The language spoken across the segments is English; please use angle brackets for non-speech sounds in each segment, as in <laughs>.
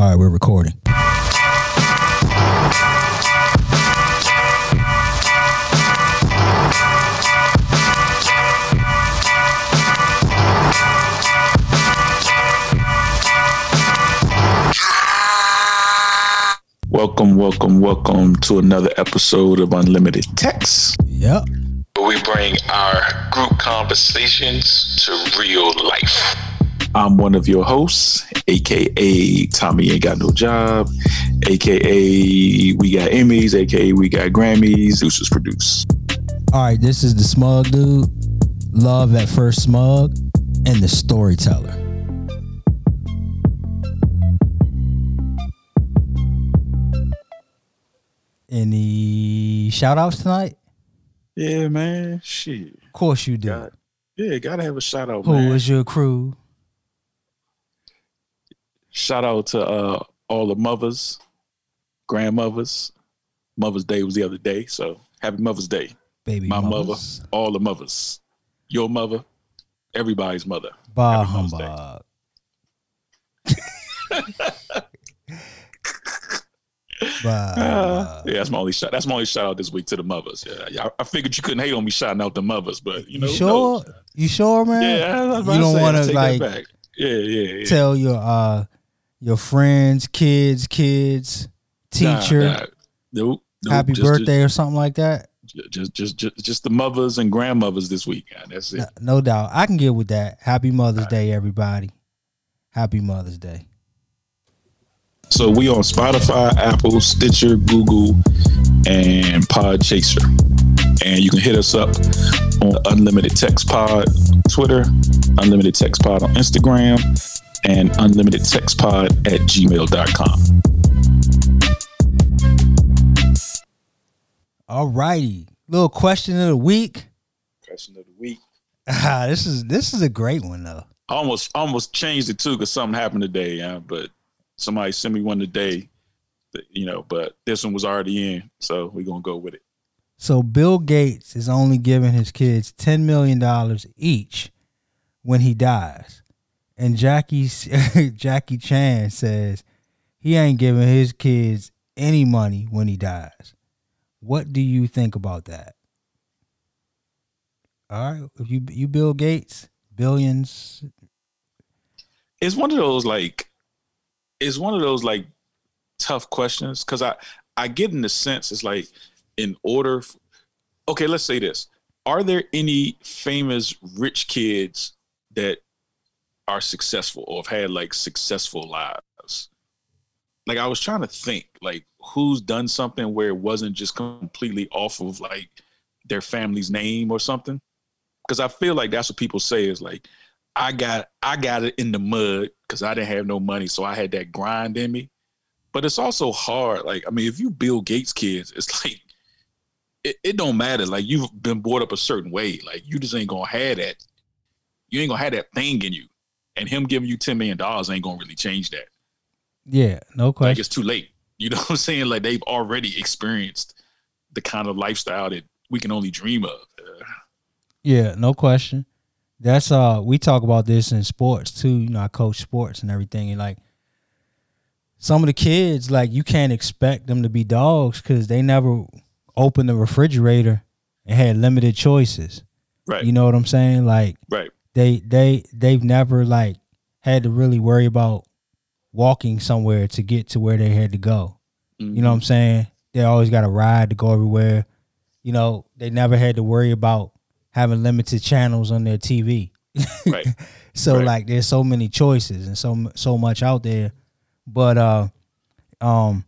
All right, we're recording. Welcome, welcome, welcome to another episode of Unlimited Text. Yep. where we bring our group conversations to real life. I'm one of your hosts, aka Tommy Ain't Got No Job, aka We Got Emmys, aka We Got Grammys. Deuces produce. All right, this is the smug dude, love at first smug, and the storyteller. Any shout outs tonight? Yeah, man. Shit. Of course you do. God. Yeah, gotta have a shout out, Who man. is your crew? Shout out to uh, all the mothers, grandmothers. Mother's Day was the other day, so happy Mother's Day. Baby My mothers. mother, all the mothers. Your mother, everybody's mother. Bah Happy Mother's Day. humbug. <laughs> Uh, yeah, that's my only shout. That's my only shout out this week to the mothers. Yeah, I, I figured you couldn't hate on me shouting out the mothers, but you know, You sure? knows? You sure, man? Yeah, I was about You don't take that like. Yeah, yeah, yeah. Tell your uh your friends, kids, kids, teacher, Nah, nah. Nope, nope, happy just- birthday or something like that. Just, just, just, just, just the mothers and grandmothers this week. Yeah, that's it. No, no doubt. I can get with that. Happy Mother's Day, everybody. Happy Mother's Day. So we on Spotify, Apple, Stitcher, Google, and Podchaser. And you can hit us up on Unlimited Text Pod Twitter, Unlimited Text Pod on Instagram, and Unlimited Text Pod at gmail.com. All righty. Little question of the week. Question of the week. <laughs> Ah, this is this is a great one though. I almost almost changed it too because something happened today, yeah. But somebody sent me one today, that, you know. But this one was already in, so we're gonna go with it. So Bill Gates is only giving his kids ten million dollars each when he dies, and Jackie <laughs> Jackie Chan says he ain't giving his kids any money when he dies. What do you think about that? All right, you you Bill Gates, billions. it's one of those like it's one of those like tough questions because i i get in the sense it's like in order f- okay let's say this are there any famous rich kids that are successful or have had like successful lives like i was trying to think like who's done something where it wasn't just completely off of like their family's name or something because i feel like that's what people say is like I got I got it in the mud because I didn't have no money, so I had that grind in me. But it's also hard. Like I mean, if you Bill Gates kids, it's <laughs> like it, it don't matter. Like you've been brought up a certain way. Like you just ain't gonna have that. You ain't gonna have that thing in you. And him giving you ten million dollars ain't gonna really change that. Yeah, no Like question. it's too late. You know <laughs> what I'm saying? Like they've already experienced the kind of lifestyle that we can only dream of. Uh, Yeah, no question. That's uh we talk about this in sports too. You know, I coach sports and everything and like some of the kids like you can't expect them to be dogs cuz they never opened the refrigerator and had limited choices. right. You know what I'm saying? Like right. They they they've never like had to really worry about walking somewhere to get to where they had to go. You know what I'm saying? They always got a ride to go everywhere. You know, they never had to worry about having limited channels on their TV. <laughs> Right. So Right. like there's so many choices and so so much out there. But uh um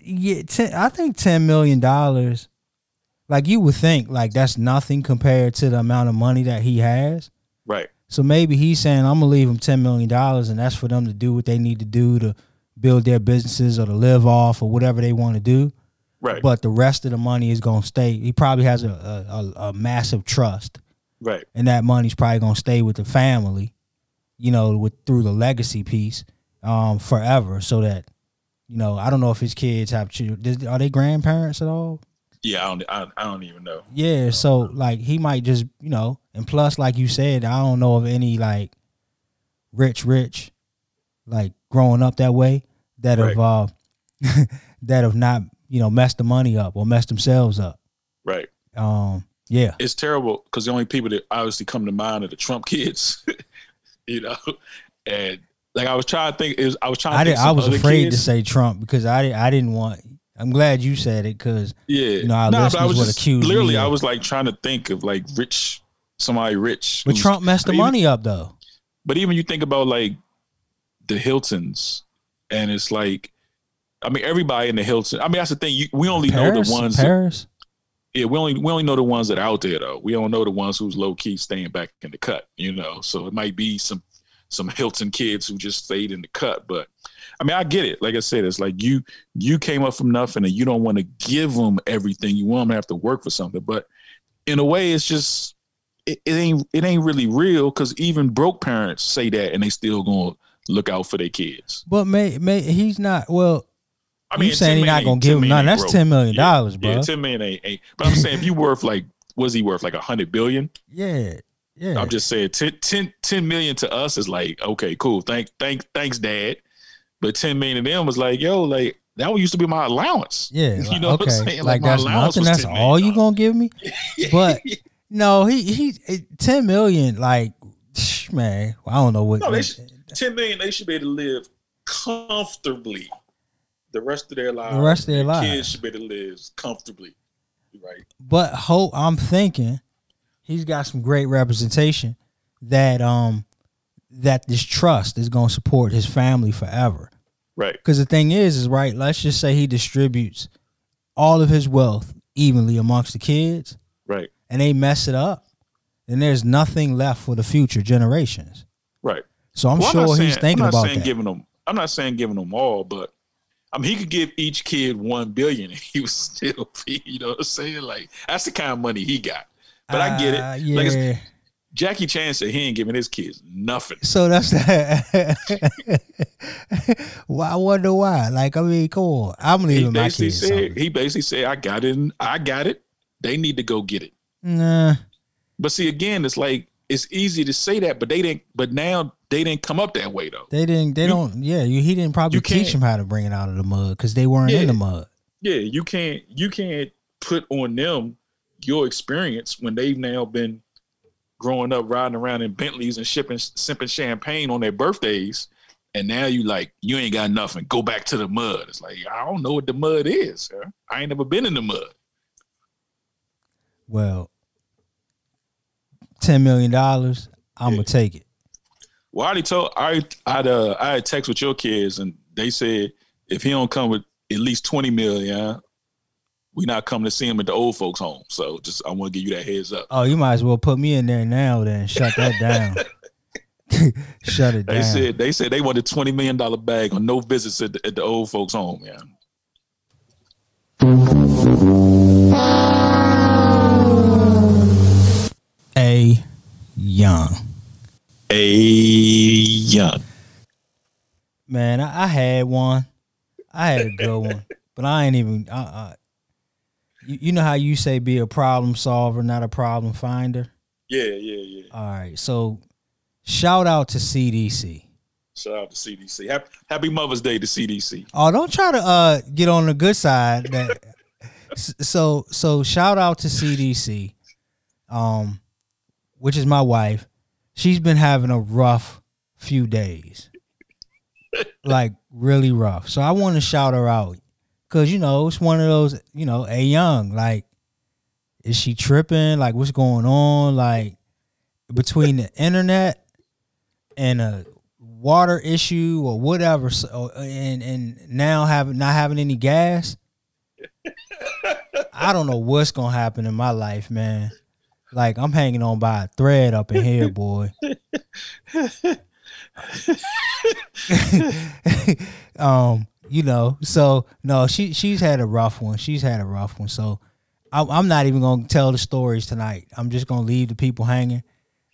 yeah, ten, I think 10 million dollars like you would think like that's nothing compared to the amount of money that he has. Right. So maybe he's saying I'm gonna leave him ten million dollars, and that's for them to do what they need to do to build their businesses or to live off or whatever they want to do. Right. But the rest of the money is gonna stay. He probably has a a, a, a massive trust, right. and that money's probably gonna stay with the family, you know, with through the legacy piece, um, forever. So that, you know, I don't know if his kids have children. Are they grandparents at all? Yeah, I don't I, I don't even know. Yeah, so like he might just, you know, and plus like you said, I don't know of any like rich rich like growing up that way that have uh <laughs> that have not you know messed the money up or messed themselves up. Right. Um, yeah, It's terrible because the only people that obviously come to mind are the Trump <laughs> kids, you know. And like I was trying to think, is I was trying. To I did. I was afraid kids. to say Trump because I I didn't want. I'm glad you said it because Yeah, you know, our Nah, but I was would just accuse literally. I was like trying to think of like rich, somebody rich. but Trump messed the even- money up though. But even you think about like the Hiltons, and it's like, I mean, everybody in the Hilton. I mean, that's the thing. You, we only know the ones. that- Paris. yeah, we only we only know the ones that are out there though. We don't know the ones who's low key staying back in the cut. You know, so it might be some some Hilton kids who just stayed in the cut. But I mean, I get it. Like I said, it's like you you came up from nothing, and you don't want to give them everything. You want them to have to work for something. But in a way, it's just it, it ain't it ain't really real because even broke parents say that, and they still gonna look out for their kids. But may may he's not. Well, I you saying 10 he not gonna give him none? That's broke. ten million Yeah, dollars, bro. Yeah, ten million ain't, ain't. But I'm saying if you worth like, was he worth like a hundred billion? Yeah, yeah. I'm just saying 10, 10, 10 million to us is like, okay, cool. Thank, thank, thanks, dad. But 10 million to them was like, yo, like that one used to be my allowance. yeah, <laughs> you like, know what. I'm saying? Like, my that's allowance nothing. That's all you gonna give me? <laughs> But no, he he ten million. Like, man, I don't know what. no, they should, 10 million, they should be able to live comfortably the rest of their lives. The rest of their lives. Kids should be able to live comfortably. Right. but hope I'm thinking he's got some great representation that um that this trust is gonna support his family forever. Right. Because the thing is, is right. Let's just say he distributes all of his wealth evenly amongst the kids, Right. and they mess it up, then there's nothing left for the future generations. Right. So I'm Well, sure not he's saying- thinking I'm not about saying that. giving them. I'm not saying giving them all, but I mean he could give each kid one billion, and he was <laughs> still, you know, what I'm saying like that's the kind of money he got. But I get it. Uh, Like yeah. Jackie Chan said he ain't giving his kids nothing. so that's <laughs> that. well, I wonder why. Like, I mean, come on. I'm He leaving my basically kids. said something. he basically said I got it. I got it. They need to go get it. Nah. But see, again, it's like it's easy to say that, but they didn't. But now they didn't come up that way though. They didn't. They You- don't. Yeah, you, he didn't probably teach them how to bring it out of the mud because they weren't in the mud. Yeah, you can't. You can't put on them your experience when they've now been growing up riding around in Bentleys and shipping sipping champagne on their birthdays, and now you like you ain't got nothing. Go back to the mud. It's like I don't know what the mud is. huh? I ain't never been in the mud. Well, ten million dollars. I'm Yeah. gonna take it. Well, I already told I I'd uh, I had text with your kids, and they said if he don't come with at least twenty million, we not coming to see him at the old folks' home. So just I want to give you that heads up. Oh, you might as well put me in there now. Then shut that down. <laughs> <laughs> shut it They down. said they said they wanted twenty million dollar bag on no visits at the, at the old folks' home. Yeah, A young a young. man. I, I had one. I had a good one, but I ain't even. Uh, uh, you, you know how you say be a problem solver, not a problem finder. Yeah, yeah, yeah. All right, so shout out to CDC. Shout out to CDC. Happy, happy Mother's Day to CDC. Oh, don't try to uh get on the good side. That <laughs> so so shout out to CDC, um, which is my wife. She's been having a rough few days, <laughs> like really rough. So I want to shout her out because you know it's one of those you know a young like is she tripping? Like what's going on? Like between the internet and a water issue or whatever so, and and now having not having any gas i don't know what's gonna happen in my life man like i'm hanging on by a thread up in here boy <laughs> <laughs> um you know so no she she's had a rough one she's had a rough one so I, i'm not even gonna tell the stories tonight i'm just gonna leave the people hanging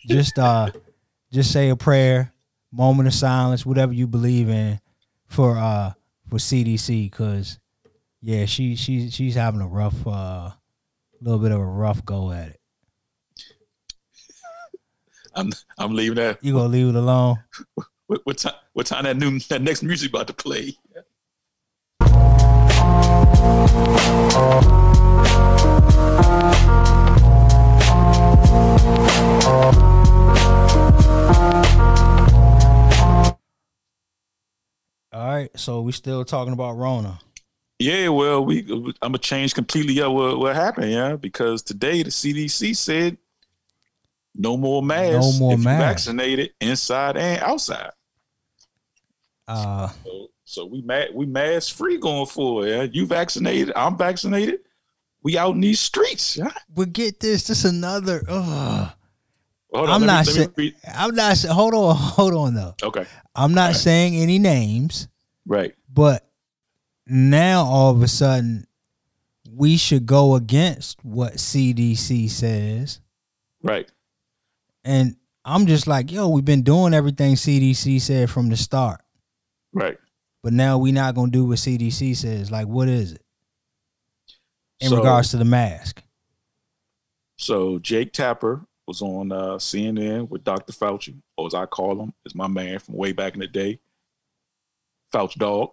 just uh <laughs> just say a prayer moment of silence whatever you believe in for uh for cdc because yeah she she she's having a rough uh little bit of a rough go at it I'm I'm leaving that. you gonna leave it alone What, what time? What time that new that next music about to play? All right, so we still talking about Rona. Yeah, well, we I'm gonna change completely up what, what happened, yeah, because today the CDC said no more masks. No more if masks. vaccinated inside and outside. Uh, So, so we ma- we mask free going forward. Yeah, you vaccinated, I'm vaccinated. We out in these streets. Yeah. but get this, this another. Ugh. Hold I'm not me saying. read- I'm not saying. Hold on, <laughs> hold on though. Okay, I'm not Right. saying any names, right. but now all of a sudden we should go against what CDC says. Right. And I'm just like, yo, we've been doing everything CDC said from the start. Right. But now we not gonna do what CDC says. Like, what is it? In So- regards to the mask. So Jake Tapper was on uh, CNN with Dr. Fauci, or as I call him, is my man from way back in the day, Fauci dog.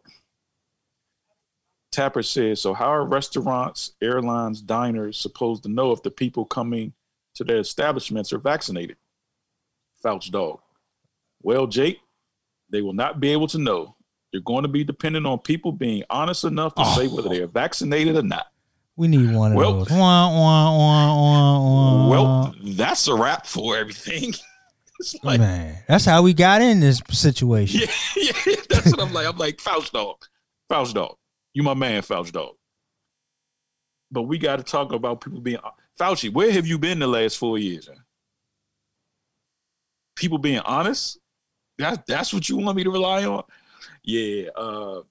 Tapper said, "So how are restaurants, airlines, diners supposed to know if the people coming to their establishments are vaccinated?" Fauci dog. Well, Jake, they will not be able to know. You're going to be dependent on people being honest enough to say whether they're oh. vaccinated or not. We need one of Well- those. Wah, wah, wah. Well, that's a wrap for everything. <laughs> like, man, that's how we got in this situation. yeah, <laughs> yeah, that's what I'm like. I'm like, Fauci dog, Fauci dog. You my man, Fauci dog. But we got to talk about people being Fauci. Where have you been the last four years? People being honest. That's that's what you want me to rely on. Yeah. Uh,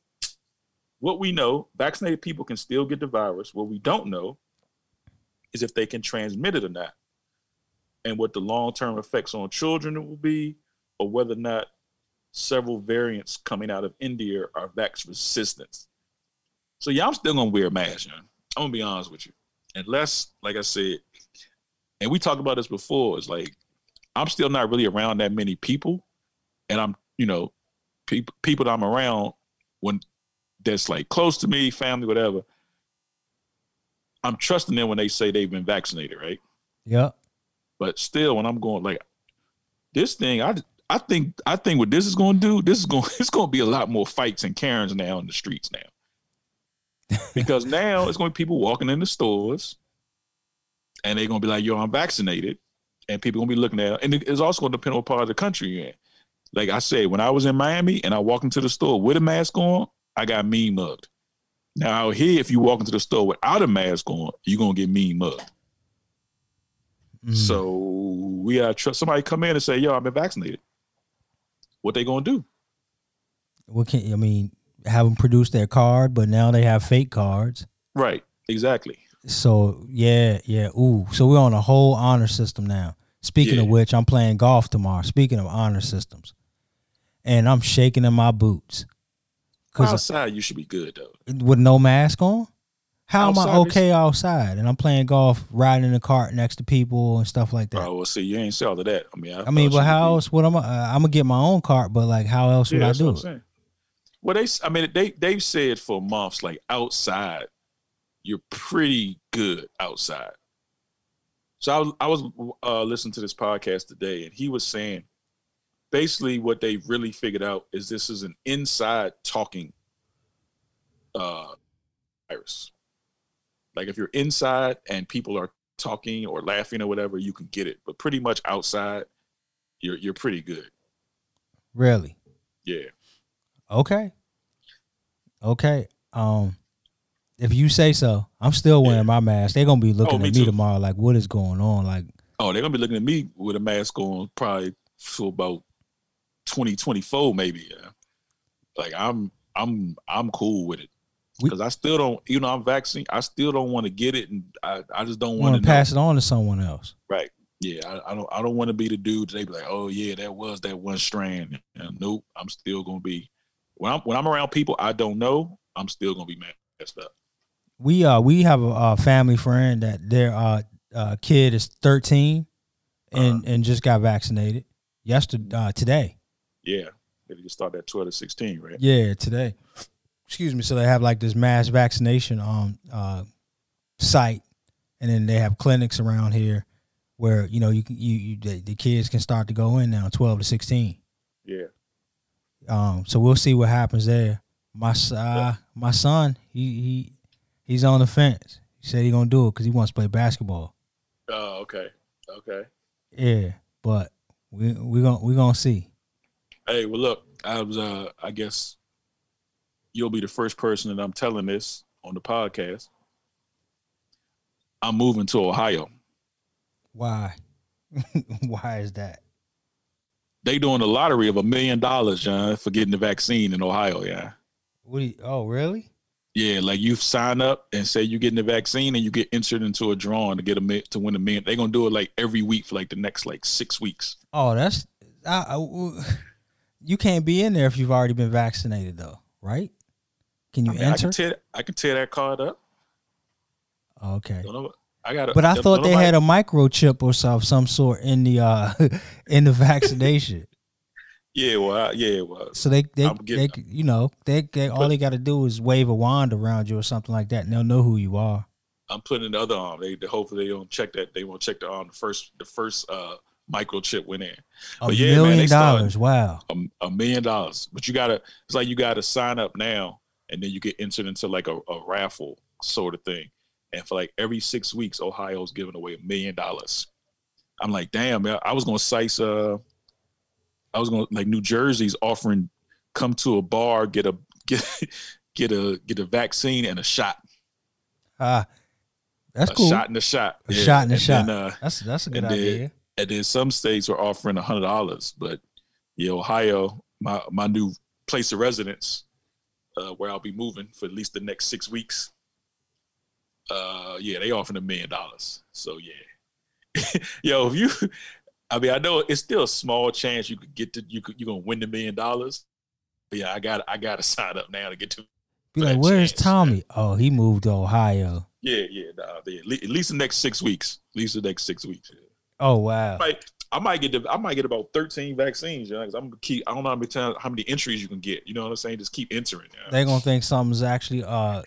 what we know, vaccinated people can still get the virus. What we don't know is if they can transmit it or not, and what the long term effects on children will be, or whether or not several variants coming out of India are vax resistant. So yeah, I'm still gonna wear a mask, man. I'm gonna be honest with you. Unless, like I said, and we talked about this before, it's like I'm still not really around that many people. And I'm, you know, people people that I'm around when that's like close to me, family, whatever. I'm trusting them when they say they've been vaccinated, right? Yeah. But still, when I'm going like this thing, I I think I think what this is going to do, this is going <laughs> it's going to be a lot more fights and Karens now in the streets now, because now it's going to be people walking in the stores, and they're going to be like, "Yo, I'm vaccinated," and people going to be looking at, and it- it's also going to depend on what part of the country you're in. Like I said, when I was in Miami and I walked into the store with a mask on, I got mean mugged. Now out here, if you walk into the store without a mask on, you're gonna get mean mugged. Mm. So we gotta trust somebody come in and say, "Yo, I've been vaccinated." What they gonna do? what can I mean? Have them produce their card, but now they have fake cards. Right? Exactly. So yeah, yeah. Ooh, so we're on a whole honor system now. Speaking of which, I'm playing golf tomorrow. Speaking of honor systems, and I'm shaking in my boots because Outside, you should be good though. with no mask on. How am I okay outside? And I'm playing golf, riding in the cart next to people and stuff like that. Oh, well, see, you ain't see all of that. I mean, I, I mean, thought but you how would else would I? Uh, I'm gonna get my own cart, but like, how else be- would I do it? saying. Well, they, s- I mean, they they've said for months, like outside, you're pretty good outside. So I was, I was uh, listening to this podcast today, and he was saying, basically, what they really figured out is this is an inside talking uh, virus. Like if you're inside and people are talking or laughing or whatever, you can get it. But pretty much outside, you're you're pretty good. Really? Yeah. Okay. Okay. Um, if you say so, I'm still wearing Yeah. my mask. They're gonna be looking me at me too. tomorrow like, what is going on? Like, Oh, they're gonna be looking at me with a mask on probably for about 2024 maybe. Yeah. Like I'm I'm I'm cool with it. Because I still don't, you know, I'm vaccine. I still don't want to get it, and I, I just don't want to pass it on to someone else. Right. Yeah, I, I don't. I don't want to be the dude. They be like, oh yeah, that was that one strand. And nope, I'm still gonna be. When I'm when I'm around people I don't know, I'm still gonna be messed up. We uh we have a, uh family friend that their uh, uh kid is 13 and Uh-huh. and just got vaccinated yesterday uh, today. Yeah. They just start at twelve to sixteen, right? Yeah, today. Excuse me. So they have like this mass vaccination um uh site, and then they have clinics around here where you know you can you, you the, the kids can start to go in now, twelve to sixteen. Yeah. Um, so we'll see what happens there. My uh, my son, he he he's on the fence. He said he gonna do it because he wants to play basketball. Oh, okay. Okay. Yeah, but we we gonna we gonna see. Hey, well, look, I was, uh, I guess you'll be the first person that I'm telling this on the podcast. I'm moving to Ohio. Why? <laughs> Why is that? They doing a lottery of a million dollars, John, for getting the vaccine in Ohio. Yeah. What? Do you, oh, really? Yeah, like you sign up and say you're getting the vaccine, and you get entered into a drawing to get a to win a million. They're gonna do it like every week for like the next like six weeks. Oh, that's I, I- you can't be in there if you've already been vaccinated, though, right? Can you I, mean, I enter? can tear I can tear that card up. okay. I got. But I thought they had a microchip or some some sort in the uh <laughs> in the vaccination. <laughs> Yeah, well, I, yeah, well. So they they, they you know they, they all they got to do is wave a wand around you or something like that, and they'll know who you are. I'm putting in the other arm. They, they hopefully they don't check that. They won't check the arm. The first the first uh microchip went in. A But yeah, million started- dollars! Wow. A, a million dollars. But you gotta it's like you gotta sign up now and then you get entered into like a, a raffle sort of thing. And for like every six weeks, Ohio's giving away a million dollars. I'm like, damn, man, I was gonna size uh I was gonna like New Jersey's offering come to a bar, get a <laughs> get get a get a vaccine and a shot. Ah, that's cool. a cool. shot and a shot. A shot and a and shot. Then, uh, that's that's a good and then- idea. And then some states are offering a hundred dollars. But yeah, Ohio, my my new place of residence, uh, where I'll be moving for at least the next six weeks. Uh, yeah, they offering a million dollars. So yeah, <laughs> yo, if you, I mean, I know it's still a small chance you could get to you could you gonna win the million dollars. But yeah, I got I got to <laughs> sign up now to get to. Be like, where's chance, Tommy? Oh, he moved to Ohio. Yeah, yeah, nah, yeah, at least the next six weeks. At least the next six weeks. yeah. Oh wow. might I might get the, I might get about thirteen vaccines, you know, I'm gonna keep I don't know how many times how many entries you can get. You know what I'm saying? Just keep entering. You know? They're gonna think something's actually uh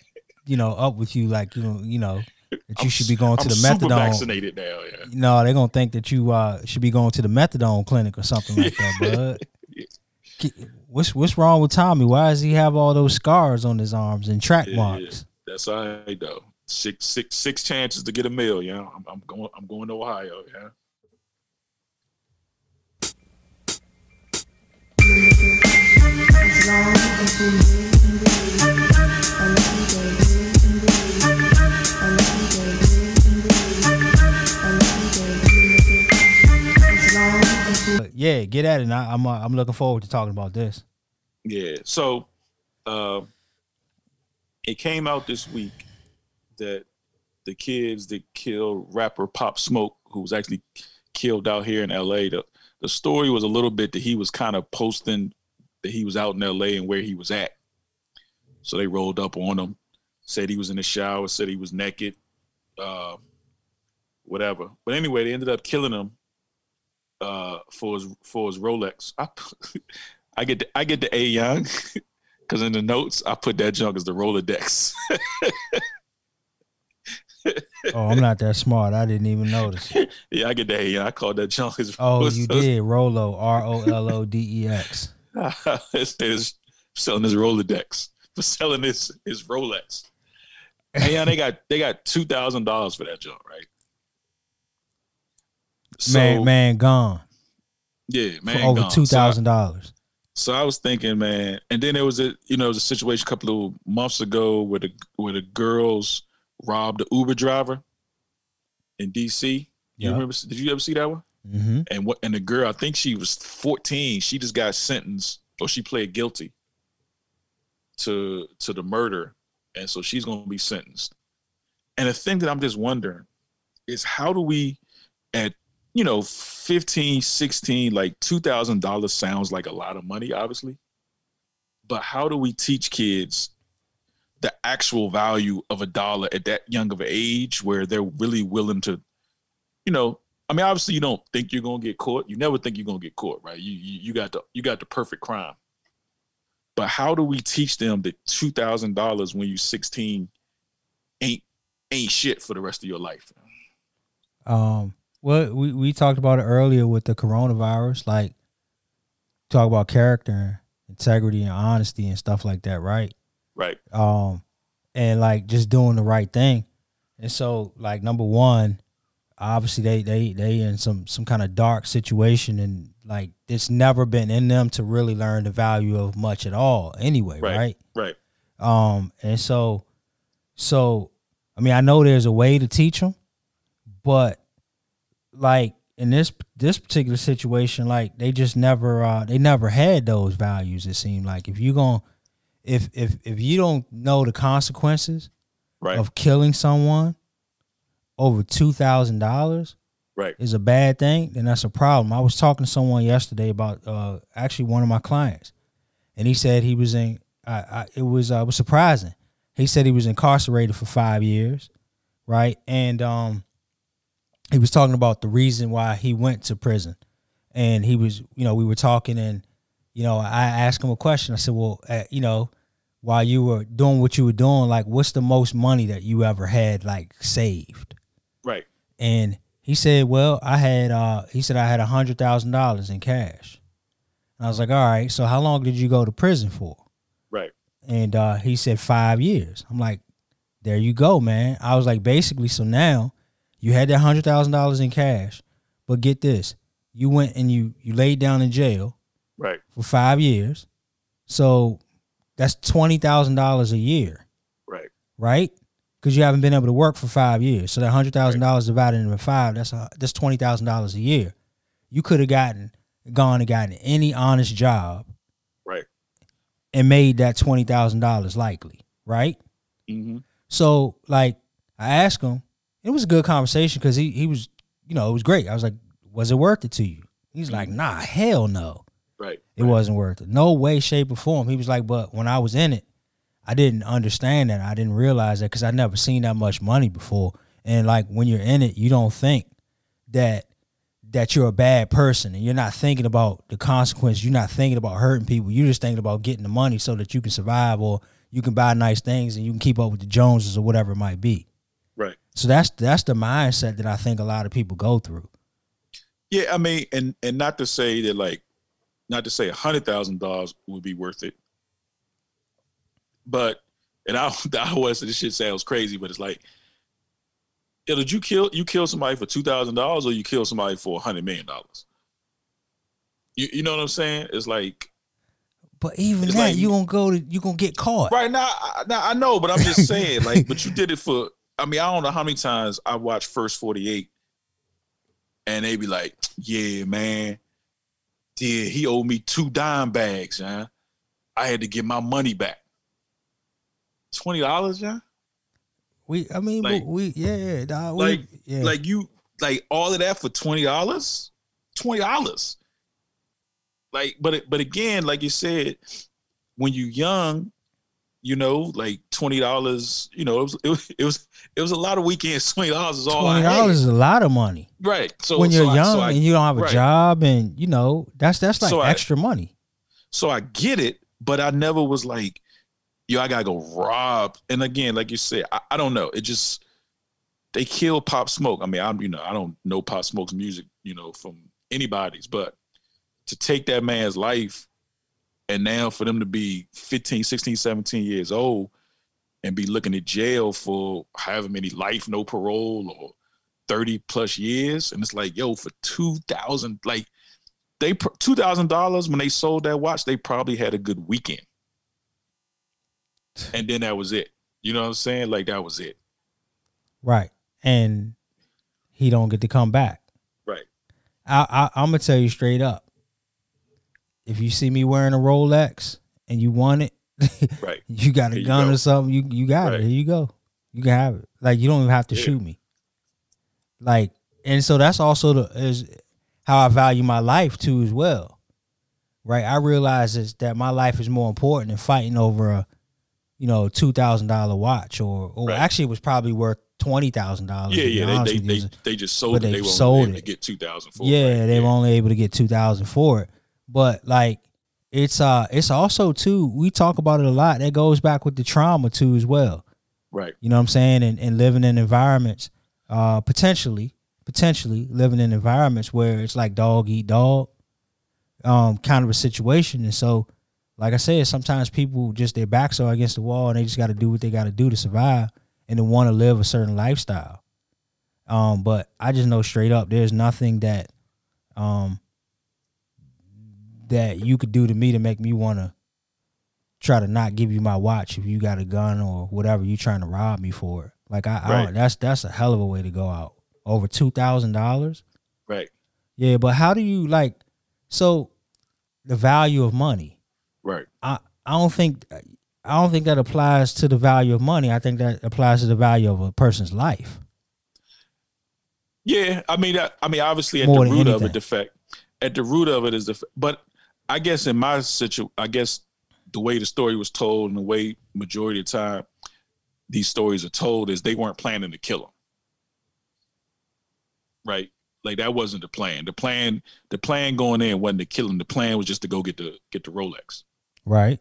you know up with you, like you know you know that you I'm should be going to I'm the methadone. vaccinated now. Yeah. No, they're gonna think that you uh should be going to the methadone clinic or something like that, <laughs> bud. What's what's wrong with Tommy? Why does he have all those scars on his arms and track Yeah, marks? That's all right though. Six six six chances to get a meal. Yeah, I'm, I'm going I'm going to Ohio. Yeah. Yeah, get at it. I, I'm uh, I'm looking forward to talking about this. Yeah. So, uh, it came out this week that the kids that killed rapper Pop Smoke, who was actually killed out here in L.A. The the story was a little bit that he was kind of posting that he was out in L.A. and where he was at. So they rolled up on him, said he was in the shower, said he was naked, uh, whatever. But anyway, they ended up killing him uh, for his for his Rolex. I <laughs> I get the, I get the A Young <laughs> because in the notes I put that junk as the Rolodex. <laughs> Oh, I'm not that smart. I didn't even notice. <laughs> yeah, I get A Young. I call that junk Oh, you <laughs> did. Rolo, R O L O D E X. <laughs> It's selling his Rolodex for selling his his Rolex. And yeah, they got they got two thousand dollars for that junk, right? So, Man, man, gone yeah, man, for over gone. two So dollars. So I was thinking, man, and then there was a you know there was a situation a couple of months ago where the where the girls robbed the Uber driver in DC. You Yeah. remember? Did you ever see that one? Mm-hmm. And what? And the girl, I think she was 14. She just got sentenced, or she pled guilty to to the murder, and so she's going to be sentenced. And the thing that I'm just wondering is how do we, at you know 15, 16, like two thousand dollars sounds like a lot of money, obviously, but how do we teach kids? The actual value of a dollar at that young of an age where they're really willing to you know i mean obviously you don't think you're going to get caught you never think you're going to get caught right you, you you got the you got the perfect crime But how do we teach them that two thousand dollars when you're sixteen ain't ain't shit for the rest of your life? Um, well, we we talked about it earlier with the coronavirus, like talk about character, integrity, and honesty and stuff like that, right? Right. Um, and like just doing the right thing. And so, like number one, obviously they they they in some some kind of dark situation, and like it's never been in them to really learn the value of much at all. Anyway, Right. right? Right. Um, and so, so I mean, I know there's a way to teach them, but like in this this particular situation, like they just never uh they never had those values. It seemed like if you gon' if if if you don't know the consequences Right. of killing someone over two thousand dollars right. is a bad thing, then that's a problem. I was talking to someone yesterday about uh, actually one of my clients, and he said he was in. I, I, it was uh, it was surprising. He said he was incarcerated for five years, right? And um, he was talking about the reason why he went to prison, and he was, you know, we were talking, and you know, I asked him a question. I said, well, uh, you know, while you were doing what you were doing, like, what's the most money that you ever had, like, saved? Right. And he said, Well, I had uh he said I had a hundred thousand dollars in cash. And I was like, All right, so how long did you go to prison for? Right. And uh he said five years. I'm like, There you go, man. I was like, basically, so now you had that hundred thousand dollars in cash, but get this. You went and you you laid down in jail Right. for five years. So that's twenty thousand dollars a year Right. right? Because you haven't been able to work for five years. So that hundred thousand dollars divided into five, that's a, that's twenty thousand dollars a year. You could have gotten gone and gotten any honest job Right. and made that twenty thousand dollars likely, right? Mm-hmm. So like I asked him, it was a good conversation because he he was, you know, it was great. I was like, was it worth it to you? He's like, nah, hell no. Right. It wasn't worth it. No way, shape, or form. He was like, but when I was in it, I didn't understand that. I didn't realize that because I never seen that much money before. And like when you're in it, you don't think that that you're a bad person and you're not thinking about the consequence. You're not thinking about hurting people. You're just thinking about getting the money so that you can survive or you can buy nice things and you can keep up with the Joneses or whatever it might be. Right. So that's that's the mindset that I think a lot of people go through. Yeah, I mean, and and not to say that like, not to say a hundred thousand dollars would be worth it, but and I <laughs> I say this shit sounds crazy, but it's like, did you kill you kill somebody for two thousand dollars or you kill somebody for a hundred million dollars? You you know what I'm saying? It's like But even that, like- you gonna go to you gonna get caught. right now, I, now I know, but I'm just saying, like, but you did it for. I mean, I don't know how many times I watched First Forty Eight, and they be like, "Yeah, man, yeah, he owed me two dime bags, yeah. I had to get my money back. Twenty dollars, yeah. We, I mean, Like- we, yeah, yeah, dawg, we- Like- yeah. Like you, like all of that for twenty dollars, twenty dollars. Like, but but again, like you said, when you young, you know, like twenty dollars, you know, it was, it was it was it was a lot of weekends. <laughs> Twenty dollars is all Twenty dollars is a lot of money right? So when you're so I- young so I, and you don't have a right. job, and you know that's that's like So I- extra money. so I get it, but I never was like, yo, I gotta go rob. And again, like you said, I, I don't know. It just they killed Pop Smoke. I mean, I'm you know, I don't know Pop Smoke's music, you know, from anybody's, but to take that man's life and now for them to be 15, 16, 17 years old and be looking at jail for however many life, no parole or 30 plus years. And it's like, yo, for 2000, like they two thousand dollars when they sold that watch, they probably had a good weekend, and then that was it. You know what I'm saying? Like that was it. Right, and he don't get to come back. Right. I, I I'm gonna tell you straight up. If you see me wearing a Rolex and you want it, <laughs> Right. you got a you gun go. or something, you you got Right. it. Here you go. You can have it. Like you don't even have to Yeah. shoot me. Like, and so that's also the is how I value my life too as well. Right. I realize is that my life is more important than fighting over a, you know, two thousand dollar watch or or Right. actually it was probably worth twenty thousand dollars. Yeah, yeah. They they, they, they just sold But it. they They were sold only able it. to get two thousand for. yeah, it, right? they were only able to get two thousand for it. But like it's uh it's also too we talk about it a lot. That goes back with the trauma too as well. Right. you know what i'm saying? And, and living in environments uh potentially potentially living in environments where it's like dog eat dog um kind of a situation. And so like i said sometimes people just their backs are against the wall and they just got to do what they got to do to survive and to want to live a certain lifestyle. Um but i just know straight up there's nothing that um that you could do to me to make me want to try to not give you my watch if you got a gun or whatever you trying to rob me for. Like I, I Right. don't, that's that's a hell of a way to go out. Over two thousand dollars. Right. Yeah, but how do you like? So the value of money. Right. I I don't think I don't think that applies to the value of money. I think that applies to the value of a person's life. Yeah, I mean, I, I mean, obviously, at More the root of it, the fact, at the root of it is the, but I guess in my situation, I guess the way the story was told and the way majority of the time these stories are told is they weren't planning to kill him, right? Like that wasn't the plan. The plan, the plan going in wasn't to kill him. The plan was just to go get the get the Rolex. Right.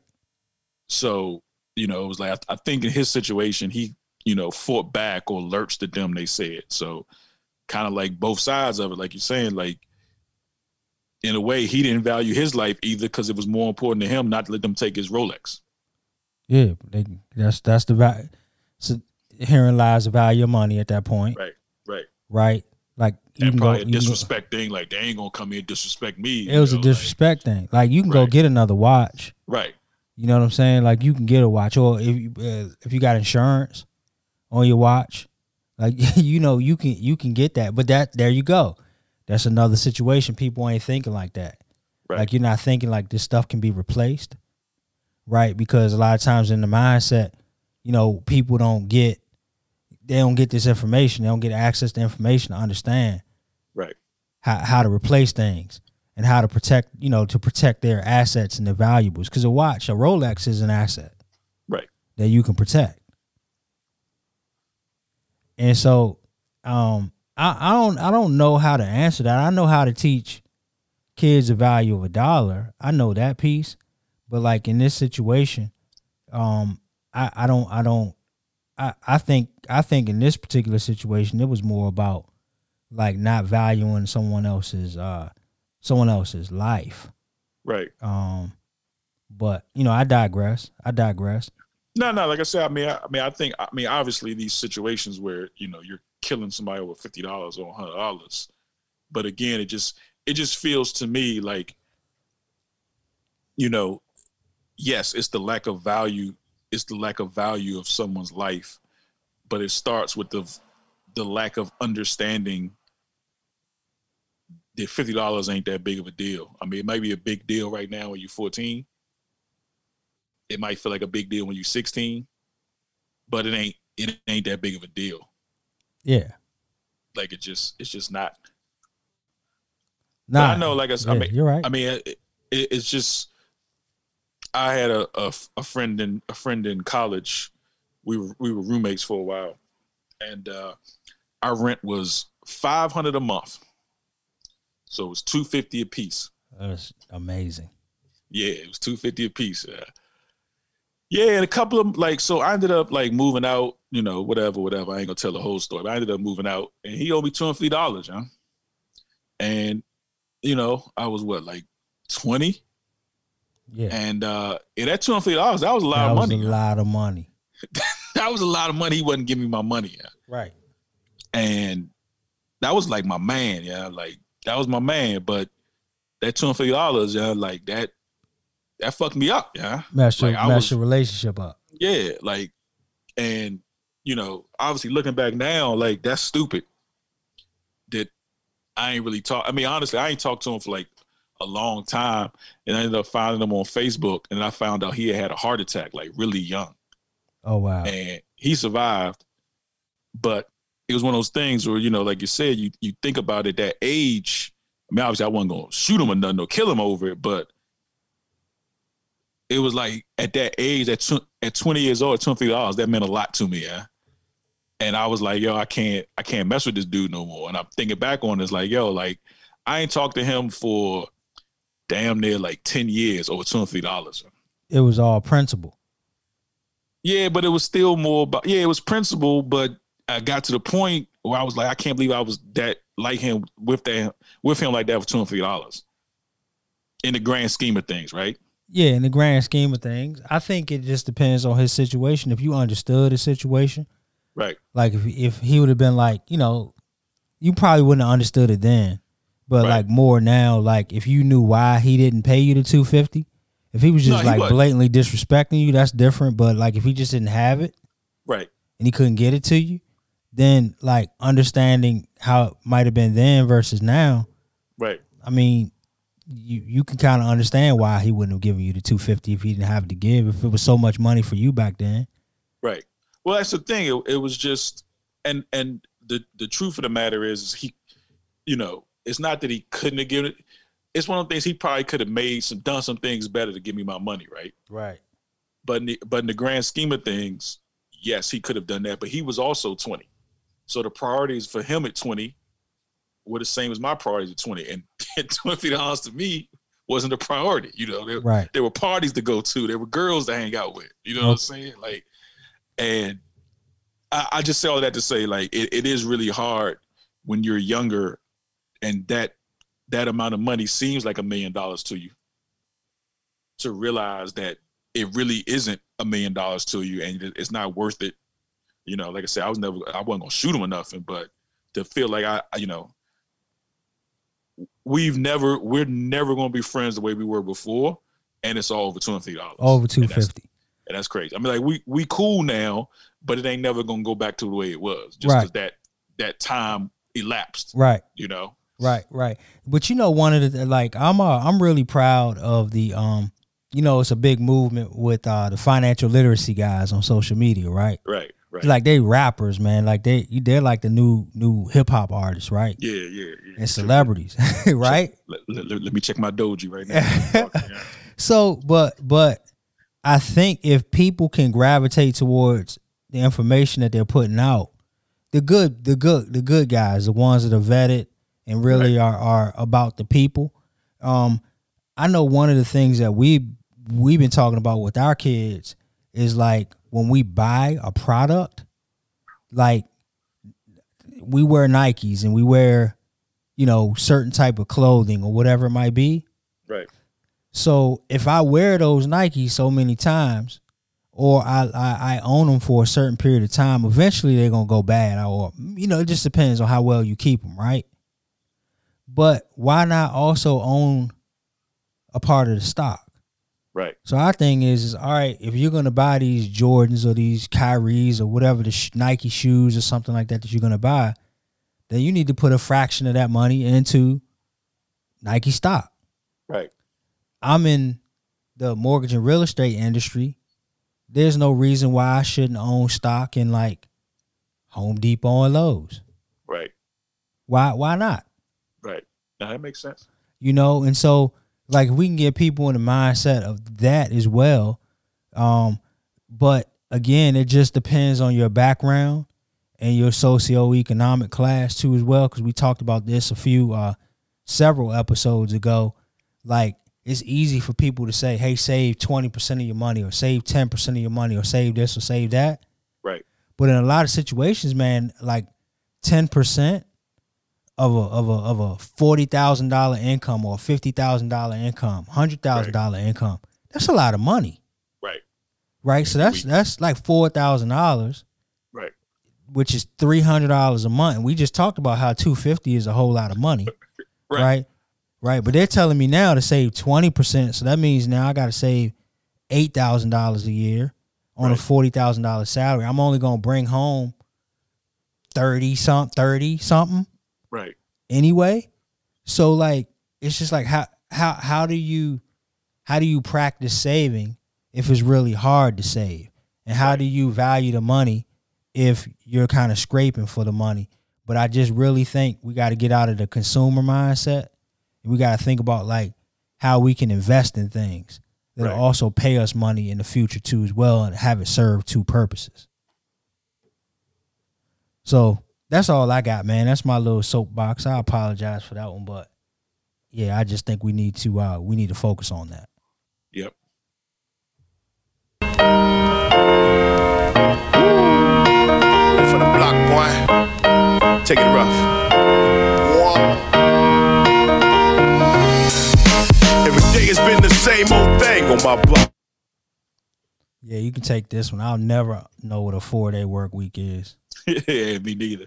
So you know, it was like I, I think in his situation, he you know fought back or lurched at them. They said so, kind of like both sides of it, like you're saying, like in a way, he didn't value his life either because it was more important to him not to let them take his Rolex. Yeah. They, that's that's the value. So herein lies the value of money at that point. Right, right. Right. Like you And go. probably a you can go- disrespect thing, like they ain't gonna come here and disrespect me. It was you a know, like- disrespect thing. Like you can go get another watch. right, You know what I'm saying? Like you can get a watch, or if you, uh, if you got insurance on your watch, like <laughs> you know you can you can get that. But that there you go. That's another situation. People ain't thinking like that. Right. Like you're not thinking like this stuff can be replaced, right? Because a lot of times in the mindset, you know, people don't get they don't get this information. They don't get access to information to understand right, how, how to replace things and how to protect, you know, to protect their assets and their valuables. Because a watch, a Rolex is an asset right, that you can protect. And so, um, I, I don't I don't know how to answer that. I know how to teach kids the value of a dollar. I know that piece, but like in this situation, um, I, I don't I don't I, I think I think in this particular situation it was more about like not valuing someone else's uh someone else's life. right. Um, but you know I digress. I digress. No, no. Like I said, I mean, I, I mean, I think, I mean, obviously, these situations where you know you're killing somebody over fifty dollars or hundred dollars, but again, it just it just feels to me like, you know, yes, it's the lack of value, it's the lack of value of someone's life, but it starts with the the lack of understanding that fifty dollars ain't that big of a deal. I mean, it might be a big deal right now when you're 14 it might feel like a big deal when you're 16, but it ain't it ain't that big of a deal. Yeah. Like it just it's just not. Nah, But I know, like I said, I mean, you're right. I mean, it, it, it's just. I had a, a a friend in a friend in college. We were we were roommates for a while, and uh, our rent was five hundred a month. So it was two fifty a piece. That's amazing. Yeah, it was two fifty a piece. Yeah. yeah, and a couple of like, so I ended up like moving out. You know, whatever, whatever. I ain't gonna tell the whole story. But I ended up moving out, and he owed me two hundred fifty dollars, huh? And you know, I was what like twenty, Yeah. and uh, yeah, that two hundred fifty dollars that was a lot that of was money. a lot of money. <laughs> That was a lot of money. He wasn't giving me my money, yeah. Right. and that was like my man, yeah. Like that was my man, but that two hundred fifty dollars, yeah, like that, that fucked me up, yeah. Mess your Like, was- your relationship up. yeah, like, and you know, obviously looking back now, like that's stupid. That I ain't really talk. I mean, honestly, I ain't talked to him for like a long time, and I ended up finding him on Facebook, and I found out he had had a heart attack, like really young, Oh wow. and he survived. But it was one of those things where you know, like you said, you you think about it that age. I mean, obviously, I wasn't gonna shoot him or nothing or kill him over it, but it was like at that age, at tw- at twenty years old, twenty dollars, that meant a lot to me, yeah. And I was like, yo, I can't, I can't mess with this dude no more. And I'm thinking back on this, like, yo, like, I ain't talked to him for damn near like 10 years over $250. It was all principle. Yeah, but it was still more about yeah, it was principle, but I got to the point where I was like, I can't believe I was that like him with that with him like that for two hundred fifty dollars. In the grand scheme of things, right? Yeah, in the grand scheme of things, I think it just depends on his situation. If you understood his situation, Right. like if if he would have been like, you know, you probably wouldn't have understood it then, but Right. like more now, like if you knew why he didn't pay you the two fifty, if he was No, just he like wasn't. blatantly disrespecting you, that's different. But like if he just didn't have it Right. and he couldn't get it to you, then like understanding how it might have been then versus now, Right. I mean, you you can kind of understand why he wouldn't have given you the two fifty if he didn't have to give. If it was so much money for you back then, Right. Well, that's the thing. It, it was just, and and the the truth of the matter is, is he, you know, it's not that he couldn't have given it. It's one of the things he probably could have made some done some things better to give me my money, right? right? But in the, but in the grand scheme of things, yes, he could have done that. But he was also twenty, so the priorities for him at twenty were the same as my priorities at twenty, and <laughs> twenty dollars to me wasn't a priority. You know, there, Right. there were parties to go to, there were girls to hang out with. You know what I'm saying? Like, and I, I just say all that to say, like, it, it is really hard when you're younger, and that that amount of money seems like a million dollars to you. To realize that it really isn't a million dollars to you, and it's not worth it. You know, like I said, I was never, I wasn't gonna shoot him or nothing, but to feel like I, you know, we've never, we're never gonna be friends the way we were before, and it's all over two hundred dollars. Over two fifty. And that's crazy. I mean, like we we cool now, but it ain't never gonna go back to the way it was, just Right. that that time elapsed. Right. You know, Right, right. But you know, one of the like I'm uh, I'm really proud of the um, you know, it's a big movement with uh the financial literacy guys on social media, right? right, right. Like they rappers, man. Like they they're like the new new hip hop artists, right? yeah, yeah, yeah. And celebrities, <laughs> right? Let, let- let- let me check my doji right now. <laughs> So, but but I think if people can gravitate towards the information that they're putting out, the good the good the good guys, the ones that are vetted and really are are about the people. Um, I know one of the things that we we've been talking about with our kids is like when we buy a product, like we wear Nikes and we wear, you know, certain type of clothing or whatever it might be. right, So if I wear those Nikes so many times, or I, I I own them for a certain period of time, eventually they're gonna go bad. Or you know, it just depends on how well you keep them, right? But why not also own a part of the stock? right, So our thing is, is all right. If you're gonna buy these Jordans or these Kyries or whatever the sh- Nike shoes or something like that that you're gonna buy, then you need to put a fraction of that money into Nike stock. right, I'm in the mortgage and real estate industry. There's no reason why I shouldn't own stock in like Home Depot and Lowe's. right, Why why not? right. Now that makes sense. You know, and so like we can get people in the mindset of that as well. Um, but again, it just depends on your background and your socioeconomic class too as well. Cause we talked about this a few uh several episodes ago. Like it's easy for people to say, hey, save 20% of your money or save 10% of your money or save this or save that. Right, But in a lot of situations, man, like ten percent of a of a of a forty thousand dollar income or fifty thousand dollar income, hundred thousand dollar income, that's a lot of money, right, right? So that's that's like four thousand dollars, right, which is three hundred dollars a month. And we just talked about how two fifty is a whole lot of money, <laughs> Right. right? Right. But they're telling me now to save twenty percent, so that means now I got to save eight thousand dollars a year on a forty thousand dollar salary. I'm only gonna bring home thirty some thirty something right, anyway. So like it's just like how how how do you how do you practice saving if it's really hard to save? And how do you value the money if you're kind of scraping for the money? But I just really think we got to get out of the consumer mindset. We got to think about like how we can invest in things that'll Right. also pay us money in the future too as well and have it serve two purposes. So that's all I got, man. That's my little soapbox. I apologize for that one, but yeah, I just think we need to uh we need to focus on that. Yep. For the block, boy. Take it rough. One. Same old thing on my block. Yeah, you can take this one. I'll never know what a four day work week is. <laughs> yeah, me neither.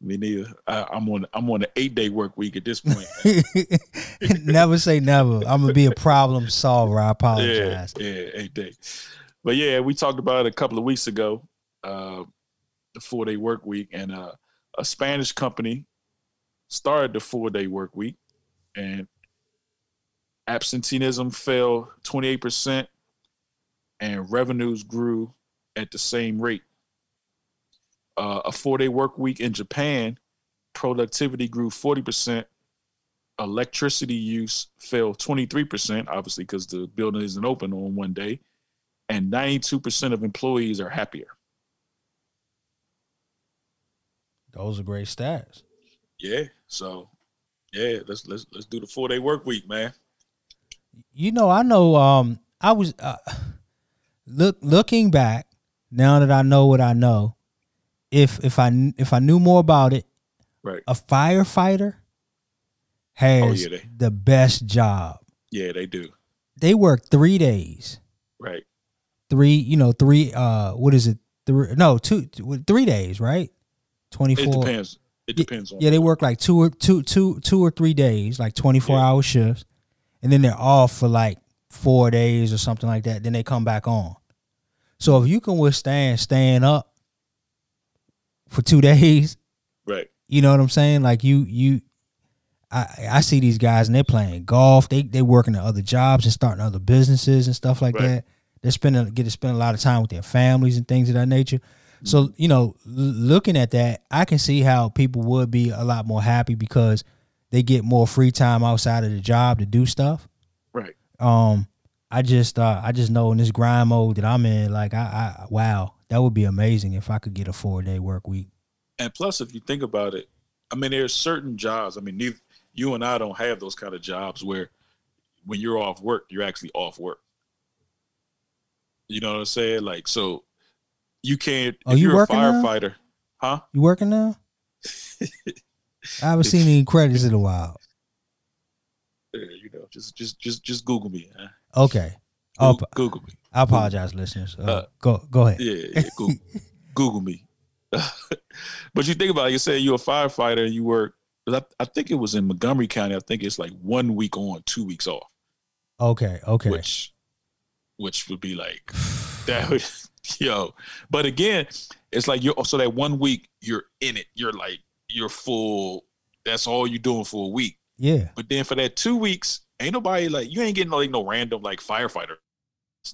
Me neither. I, I'm on I'm on an eight day work week at this <laughs> point. <laughs> never say never. I'm gonna be a problem solver. I yeah, apologize. yeah, eight day. But yeah, we talked about it a couple of weeks ago, uh, the four day work week, and uh, a Spanish company started the four day work week, and absenteeism fell 28 percent, and revenues grew at the same rate. Uh, a four day work week in Japan, productivity grew 40 percent. Electricity use fell 23 percent, obviously because the building isn't open on one day and 92% of employees are happier. Those are great stats. Yeah. So yeah, let's let's let's do the four day work week, man. You know, I know. Um, I was uh, look looking back now that I know what I know. If if I if I knew more about it, Right. a firefighter has Oh, yeah, they- the best job. Yeah, they do. They work three days. Right. Three, you know, three. Uh, what is it? Three? No, two, three days, right? Twenty four. It depends. It depends on Yeah, they work like two or two, two, two or three days, like twenty four Yeah. hour shifts, and then they're off for like four days or something like that. Then they come back on. So if you can withstand staying up for two <laughs> days, right. you know what I'm saying? Like you, you, I, I see these guys and they're playing golf. They they working at other jobs and starting other businesses and stuff like Right. that. They're spending get to spend a lot of time with their families and things of that nature. So you know, l- looking at that, I can see how people would be a lot more happy because they get more free time outside of the job to do stuff. Right. Um, I just uh, I just know in this grind mode that I'm in, like I, I wow, that would be amazing if I could get a four day work week. And plus, if you think about it, I mean, there's certain jobs. I mean, neither, you and I don't have those kind of jobs where when you're off work, you're actually off work. You know what I'm saying? Like, so you can't. If you you're a working now? firefighter, huh? You working now? <laughs> I haven't seen any credits in a while. Yeah, you know, just just just just Google me. Huh? Okay. Oh, Google, Google me. I apologize, listeners. Uh, Uh, go go ahead. Yeah, yeah Google, <laughs> Google me. <laughs> but you think about it, you say you're a firefighter and you work. I, I think it was in Montgomery County. I think it's like one week on, two weeks off, Okay, okay. which which would be like <sighs> that. Would, <laughs> yo, but again, it's like you're so that one week you're in it. You're like you're full. That's all you're doing for a week. yeah. But then for that two weeks, ain't nobody like you ain't getting like no random like firefighter.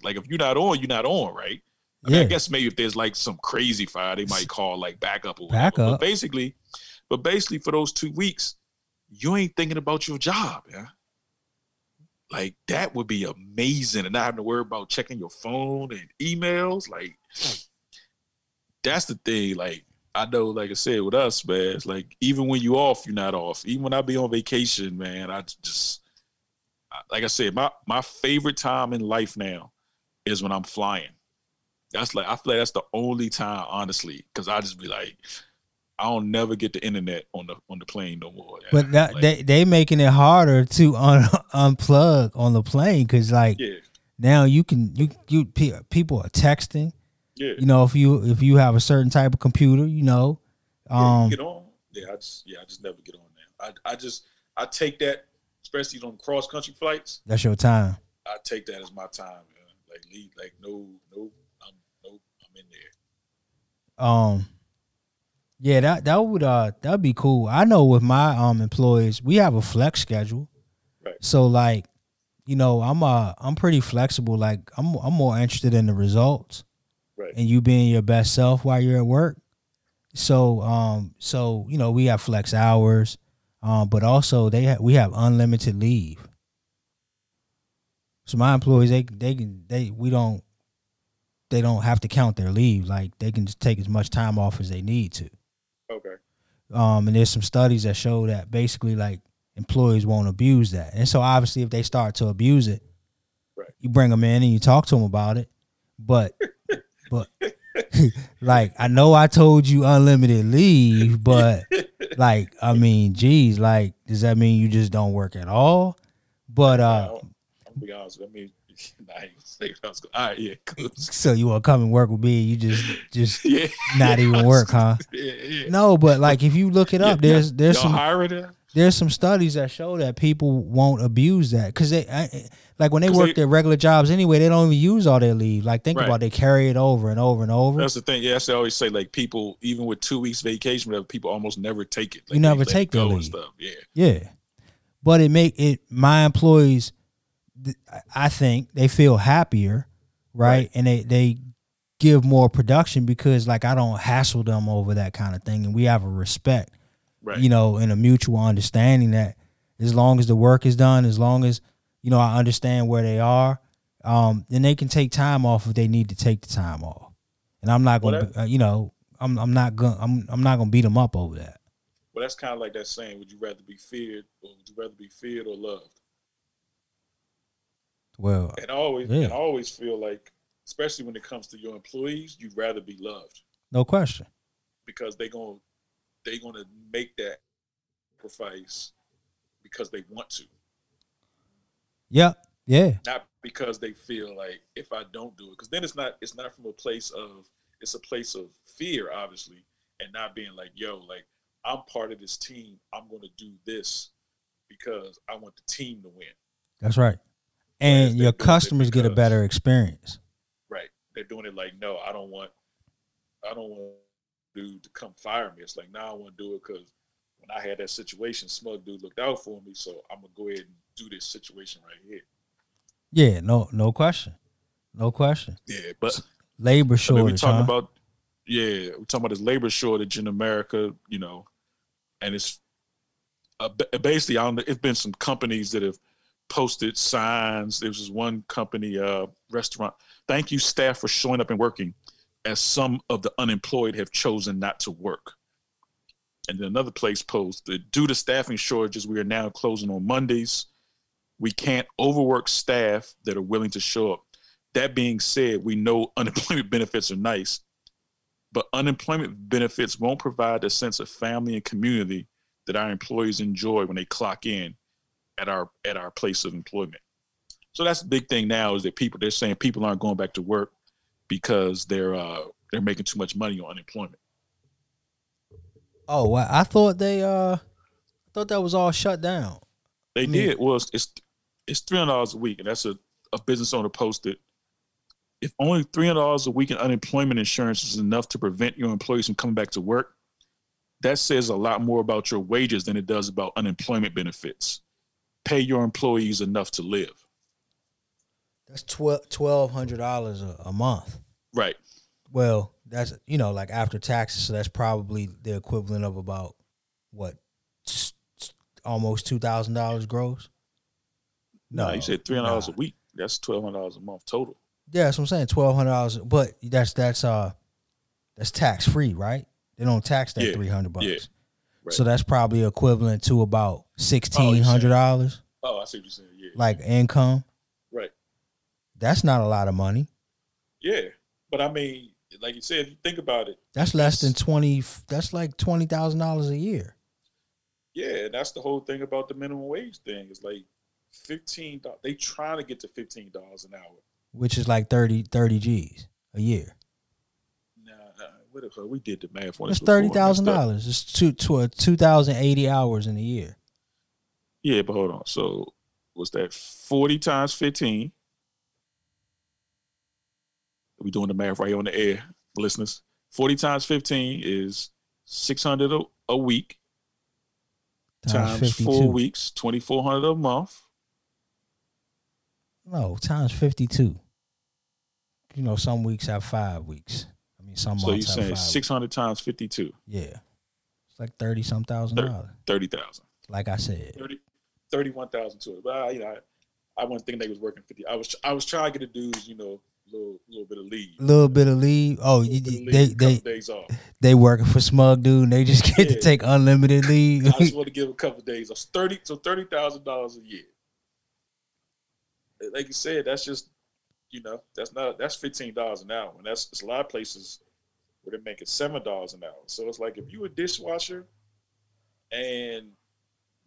Like if you're not on, you're not on, right? I, mean, I guess maybe if there's like some crazy fire, they might call like backup or whatever. Backup. But basically, but basically for those two weeks, you ain't thinking about your job, yeah. Like that would be amazing, and not having to worry about checking your phone and emails. Like hmm. that's the thing. Like I know, like I said, with us, man, it's like even when you off, you're not off. Even when I be on vacation, man, I just like I said, my my favorite time in life now is when I'm flying. That's like I feel like that's the only time, honestly, because I just be like, I don't never get the internet on the on the plane no more. But that, Like, they they making it harder to <laughs> un, unplug on the plane because like yeah, now you can you you pe- people are texting. Yeah, You know if you if you have a certain type of computer, you know, yeah, you um, get on. Yeah, I just yeah, I just never get on now. I I just I take that, especially on cross country flights. that's your time. I take that as my time, man. Like leave, like no, no, I'm no, I'm in there. Um, yeah, that that would uh that'd be cool. I know with my um employees, we have a flex schedule. Right. So like, you know, I'm uh I'm pretty flexible. Like I'm I'm more interested in the results Right. and you being your best self while you're at work. So um so you know we have flex hours, um but also they ha- we have unlimited leave. So my employees they they can they we don't they don't have to count their leave. Like they can just take as much time off as they need to. Okay. Um, and there's some studies that show that basically like employees won't abuse that. And so obviously, if they start to abuse it, Right. you bring them in and you talk to them about it. But, but, <laughs> like I know I told you unlimited leave, but <laughs> like I mean, geez, like does that mean you just don't work at all? But uh, I'll be honest. <laughs> I mean, I say what I. All right, yeah, so you want to come and work with me? You just just yeah, not even work, huh? Yeah, yeah. No, but like if you look it up, Yeah, there's there's some there's some studies that show that people won't abuse that because they I, like when they work they- their regular jobs anyway, they don't even use all their leave. Like think Right. about it, they carry it over and over and over. That's the thing. Yeah, I always say. Like people, even with two weeks vacation, whatever, people almost never take it. Like, You never take go leave. Stuff. Yeah, Yeah, but it make it my employees. I think they feel happier, right? Right. And they they give more production because like I don't hassle them over that kind of thing, and we have a respect, right. you know, and a mutual understanding that as long as the work is done, as long as you know I understand where they are, um, then they can take time off if they need to take the time off. And I'm not gonna, be- uh, you know, I'm I'm not gonna I'm I'm not gonna beat them up over that. Well, that's kind of like that saying: Would you rather be feared, or would you rather be feared or loved? Well, And I always, Yeah. and I always feel like, especially when it comes to your employees, you'd rather be loved no question. because they gonna they gonna make that sacrifice because they want to, Yep. Yeah. not because they feel like if I don't do it, because then it's not it's not from a place of it's a place of fear, obviously, and not being like, yo, like I'm part of this team, I'm gonna do this because I want the team to win. That's right. And your customers get a better experience. Right. They're doing it like, no, I don't want, I don't want dude to come fire me. It's like, now I want to do it because when I had that situation, Smug Dude looked out for me, so I'm gonna go ahead and do this situation right here. Yeah, no no question. No question. Yeah, but Labor I mean, we shortage, talking huh? about, yeah, we talking about this labor shortage in America, you know, and it's uh, basically, I don't it's been some companies that have posted signs. There was this one company, uh, restaurant. Thank you, staff, for showing up and working, as some of the unemployed have chosen not to work. And then another place posted, due to staffing shortages, we are now closing on Mondays. We can't overwork staff that are willing to show up. That being said, we know unemployment <laughs> benefits are nice, but unemployment benefits won't provide the sense of family and community that our employees enjoy when they clock in at our at our place of employment. So that's the big thing now is that people they're saying people aren't going back to work because they're uh they're making too much money on unemployment. Oh, I thought they uh I thought that was all shut down. They I mean- did. Well, it's it's, it's three hundred dollars a week, and that's a, a business owner posted. If only three hundred dollars a week in unemployment insurance is enough to prevent your employees from coming back to work, that says a lot more about your wages than it does about unemployment benefits. Pay your employees enough to live. That's twelve twelve hundred dollars a month. Right. Well, that's you know like after taxes, so that's probably the equivalent of about what almost two thousand dollars gross. No, you said three hundred dollars nah. a week. That's twelve hundred dollars a month total. Yeah, that's what I'm saying. Twelve hundred dollars, but that's that's uh that's tax free, right? They don't tax that Yeah, three hundred bucks. yeah, right. So that's probably equivalent to about sixteen hundred dollars, Oh, I see what you're saying. Yeah. like income. Right. That's not a lot of money. Yeah. But I mean, like you said, if you think about it, That's less than twenty. That's like twenty thousand dollars a year. Yeah, and that's the whole thing about the minimum wage thing. It's like fifteen. They trying to get to fifteen dollars an hour. which is like 30, 30 G's a year. Nah, nah, what if uh, we did the math on It's thirty and thousand dollars. It's two to two thousand eighty hours in a year. Yeah, but hold on. So what's that? Forty times fifteen. we doing the math right here on the air, listeners. Forty times fifteen is six hundred a, a week Times, times four weeks, twenty four hundred a month. No, times fifty two. You know, some weeks have five weeks. I mean, some So you're saying six hundred times fifty two. Yeah, it's like thirty some thousand dollars. thirty thousand. Like I said, 30 31,000 to it. But I, you know, I, I wasn't thinking they was working 50. I was I was trying to get the dudes, you know, a little little bit of leave. little bit of leave. Oh, you, Little bit of leave, they they days off. they working for Smug Dude. And they just get to take unlimited leave. <laughs> I just want to give a couple days. It's thirty so thirty thousand dollars a year. Like you said, that's just you know that's not that's fifteen dollars an hour, and that's it's a lot of places where they're making seven dollars an hour. So it's like if you a dishwasher and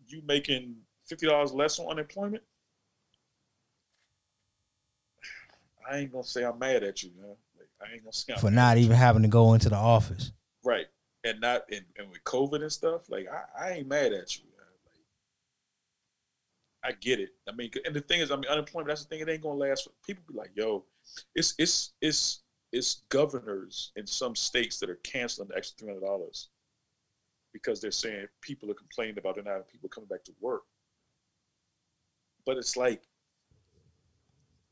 you making fifty dollars less on unemployment, <sighs> I ain't gonna say I'm mad at you, man. Like, I ain't gonna say I'm for not at you. even having to go into the office. Right. And not and, and with COVID and stuff, like I, I ain't mad at you. I get it. I mean, and the thing is, I mean, unemployment. That's the thing. It ain't gonna last. People be like, "Yo, it's it's it's it's governors in some states that are canceling the extra three hundred dollars because they're saying people are complaining about not having people coming back to work." But it's like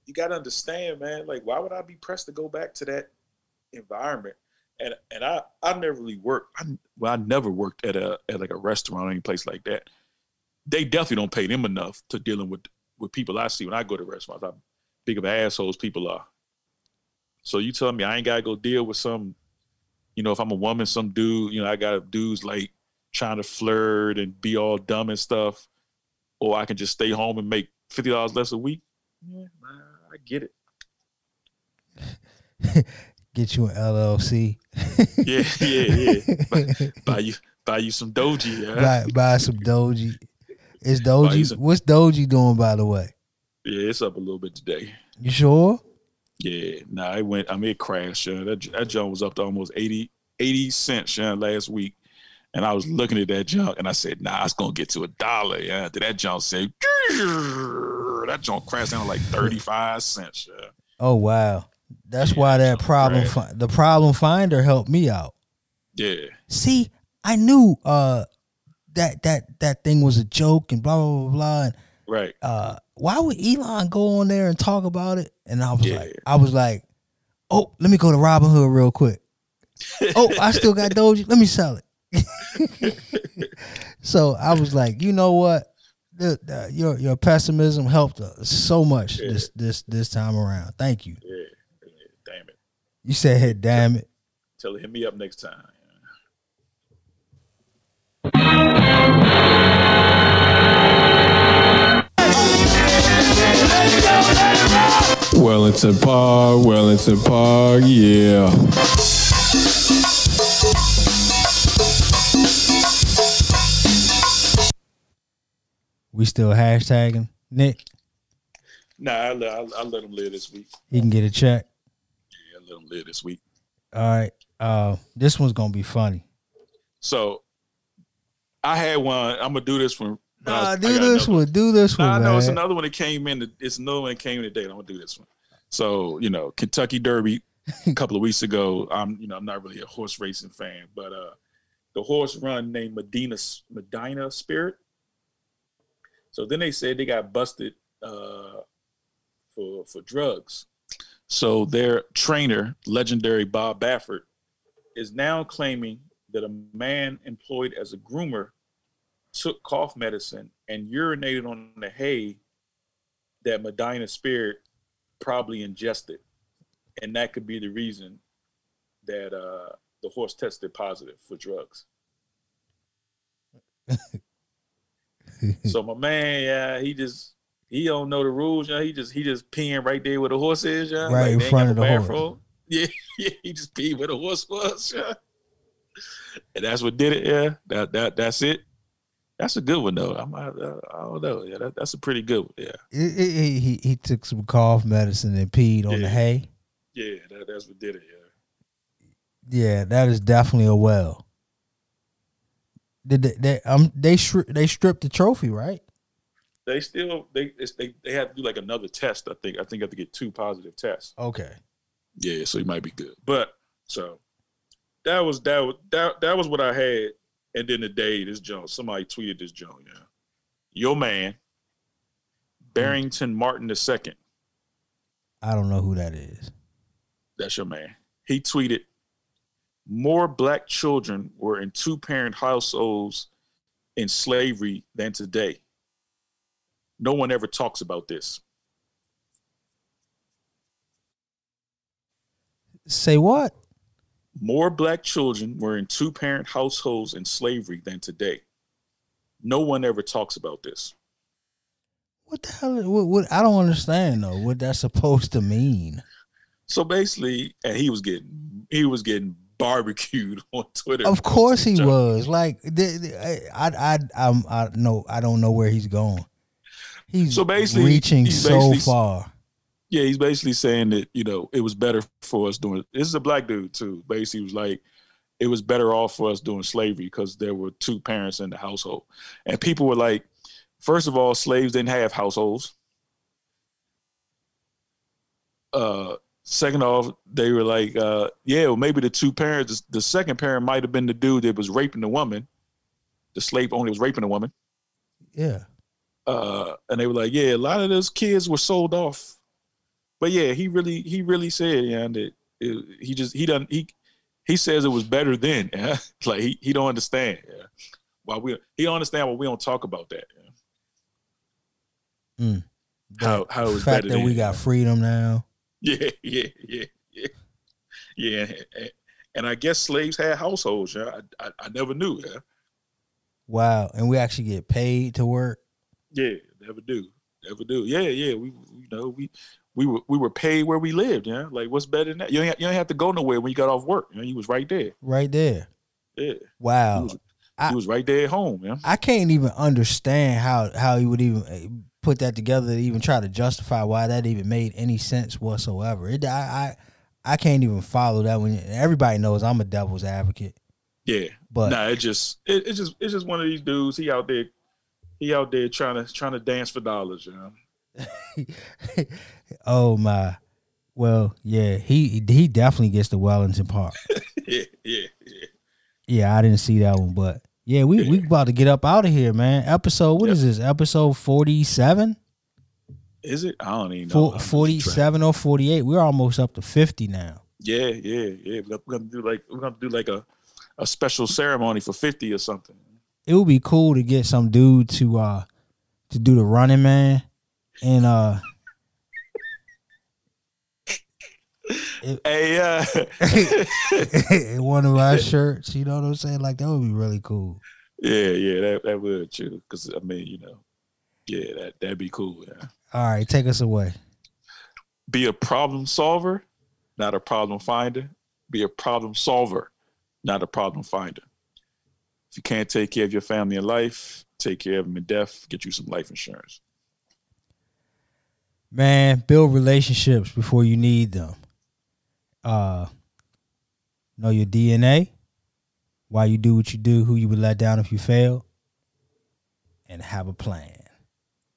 you got to understand, man. Like, why would I be pressed to go back to that environment? and and I I never really worked. I well, I never worked at a at like a restaurant or any place like that. They definitely don't pay them enough to dealing with with people I see when I go to restaurants. How big of assholes people are. So you tell me I ain't gotta go deal with some, you know, if I'm a woman, some dude, you know, I got dudes like trying to flirt and be all dumb and stuff, or I can just stay home and make fifty dollars less a week. Yeah, I get it. <laughs> Get you an LLC. Yeah, yeah, yeah. <laughs> buy you buy you some doji. Yeah, buy, buy some Doji. Is Doji? What's Doji doing, by the way? yeah, it's up a little bit today. You sure? Yeah, nah, it went. I mean, it crashed. That that junk was up to almost 80, 80 cents last week, and I was looking at that junk, and I said, "Nah, it's gonna get to a dollar." Yeah, Did that junk said, that junk crashed down to like thirty five cents. Oh wow. That's Yeah, why that problem fi- the problem finder helped me out. yeah, See, I knew uh that that that thing was a joke and blah blah blah blah. And, right. uh, why would Elon go on there and talk about it? And I was Yeah. like, I was like, oh, let me go to Robinhood real quick. oh, I <laughs> still got Doji. Let me sell it. <laughs> so I was like, you know what? The, the, your your pessimism helped us so much Yeah. this this this time around. Thank you. Yeah, yeah, damn it. You said, hey, damn it. Tell her hit me up next time. Wellington Park, Wellington Park, yeah. We still hashtagging Nick. Nah, I let I, I let him live this week. He can get a check. Yeah, I let him live this week. All right. Uh, this one's gonna be funny. So I had one. I'm gonna do this one. I- Nah, do this another one. Do this one, Nah, man. no, it's another one that came in. It's another one that came in today. I'm gonna do this one. So you know, Kentucky Derby <laughs> a couple of weeks ago. I'm you know I'm not really a horse racing fan, but uh, the horse run named Medina Medina Spirit. So then they said they got busted uh, for for drugs. So their trainer, legendary Bob Baffert, is now claiming that a man employed as a groomer took cough medicine and urinated on the hay that Medina Spirit probably ingested. And that could be the reason that uh, the horse tested positive for drugs. <laughs> so my man, yeah, he just he don't know the rules, yeah. He just he just peeing right there where the horse is, yeah. Right in front of the horse. <laughs> Yeah, yeah, he just peed where the horse was, yeah. And that's what did it, yeah. That that that's it. That's a good one though. I'm I, I don't know. Yeah, that, that's a pretty good one. Yeah, He- he, he, he took some cough medicine and peed on the hay. yeah, that, that's what did it. Yeah. Yeah, that is definitely a well. Did they, they um they stri- they stripped the trophy right? They still they it's, they they have to do like another test. I think I think you have to get two positive tests. Okay. Yeah, so you might be good. But so that was that was that that was what I had. And then the day this Jones, somebody tweeted this Jones, yeah. Your man, Barrington Martin II. I don't know who that is. That's your man. He tweeted, more black children were in two parent households in slavery than today. No one ever talks about this. Say what? More black children were in two parent households in slavery than today. No one ever talks about this. What the hell? What, what? I don't understand though. What that's supposed to mean? So basically, and he was getting he was getting barbecued <laughs> on Twitter. Of course he was. Like, I, I, I'm, I know, I don't know where he's going. He's So basically, reaching he's so basically- far. Yeah, he's basically saying that you know it was better for us doing. This is a black dude too. Basically, he was like, it was better off for us doing slavery because there were two parents in the household, and people were like, first of all, slaves didn't have households. Uh, second off, they were like, uh, yeah, well, maybe the two parents, the second parent might have been the dude that was raping the woman. The slave only was raping the woman. Yeah. uh, and they were like, "Yeah, a lot of those kids were sold off." But yeah, he really, he really said, yeah, that it, he just he doesn't he he says it was better then. Yeah? <laughs> like he he don't understand. Yeah? Why we he don't understand why we don't talk about that. Yeah? Mm. How how it was fact better that we got freedom now. <laughs> Yeah, yeah, yeah, yeah, yeah. And, and I guess slaves had households. Yeah, I, I, I never knew. Yeah, Wow. And we actually get paid to work. yeah, never do, never do. Yeah, yeah. We, you know, we we were we were paid where we lived. Yeah, like what's better than that? You ain't you ain't have to go nowhere when you got off work. You know, you was right there. Right there. Yeah, Wow. you was, I- you was right there at home. Yeah, I can't even understand how how he would even uh, put that together to even try to justify why that even made any sense whatsoever. It, I, I I can't even follow that when everybody knows I'm a devil's advocate. yeah. But nah, it just it, it's just it's just one of these dudes. He out there, he out there trying to trying to dance for dollars. You know. <laughs> oh my. Well, yeah, he he definitely gets the Wellington Park. <laughs> yeah, yeah, yeah. Yeah, I didn't see that one, but yeah, we we about to get up out of here, man. Episode what Yep. is this? Episode 47? Is it? I don't even know. Fo- I'm losing track. 47 or 48. We're almost up to 50 now. Yeah, yeah, yeah. We're gonna do like we're gonna do like a a special ceremony for fifty or something. it would be cool to get some dude to uh to do the running man and uh <laughs> Hey, uh, <laughs> in one of our <laughs> shirts, you know what I'm saying? Like that would be really cool. yeah, yeah, that that would too. Because I mean, you know, yeah, that that'd be cool. Yeah. All right, take us away. Be a problem solver, not a problem finder. Be a problem solver, not a problem finder. If you can't take care of your family in life, take care of them in death. Get you some life insurance. Man, build relationships before you need them. Uh know your DNA, why you do what you do, who you would let down if you fail, and have a plan.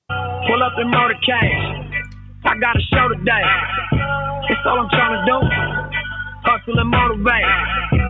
Pull up in motorcade. I got a show today. That's all I'm trying to do. Hustle and motivate.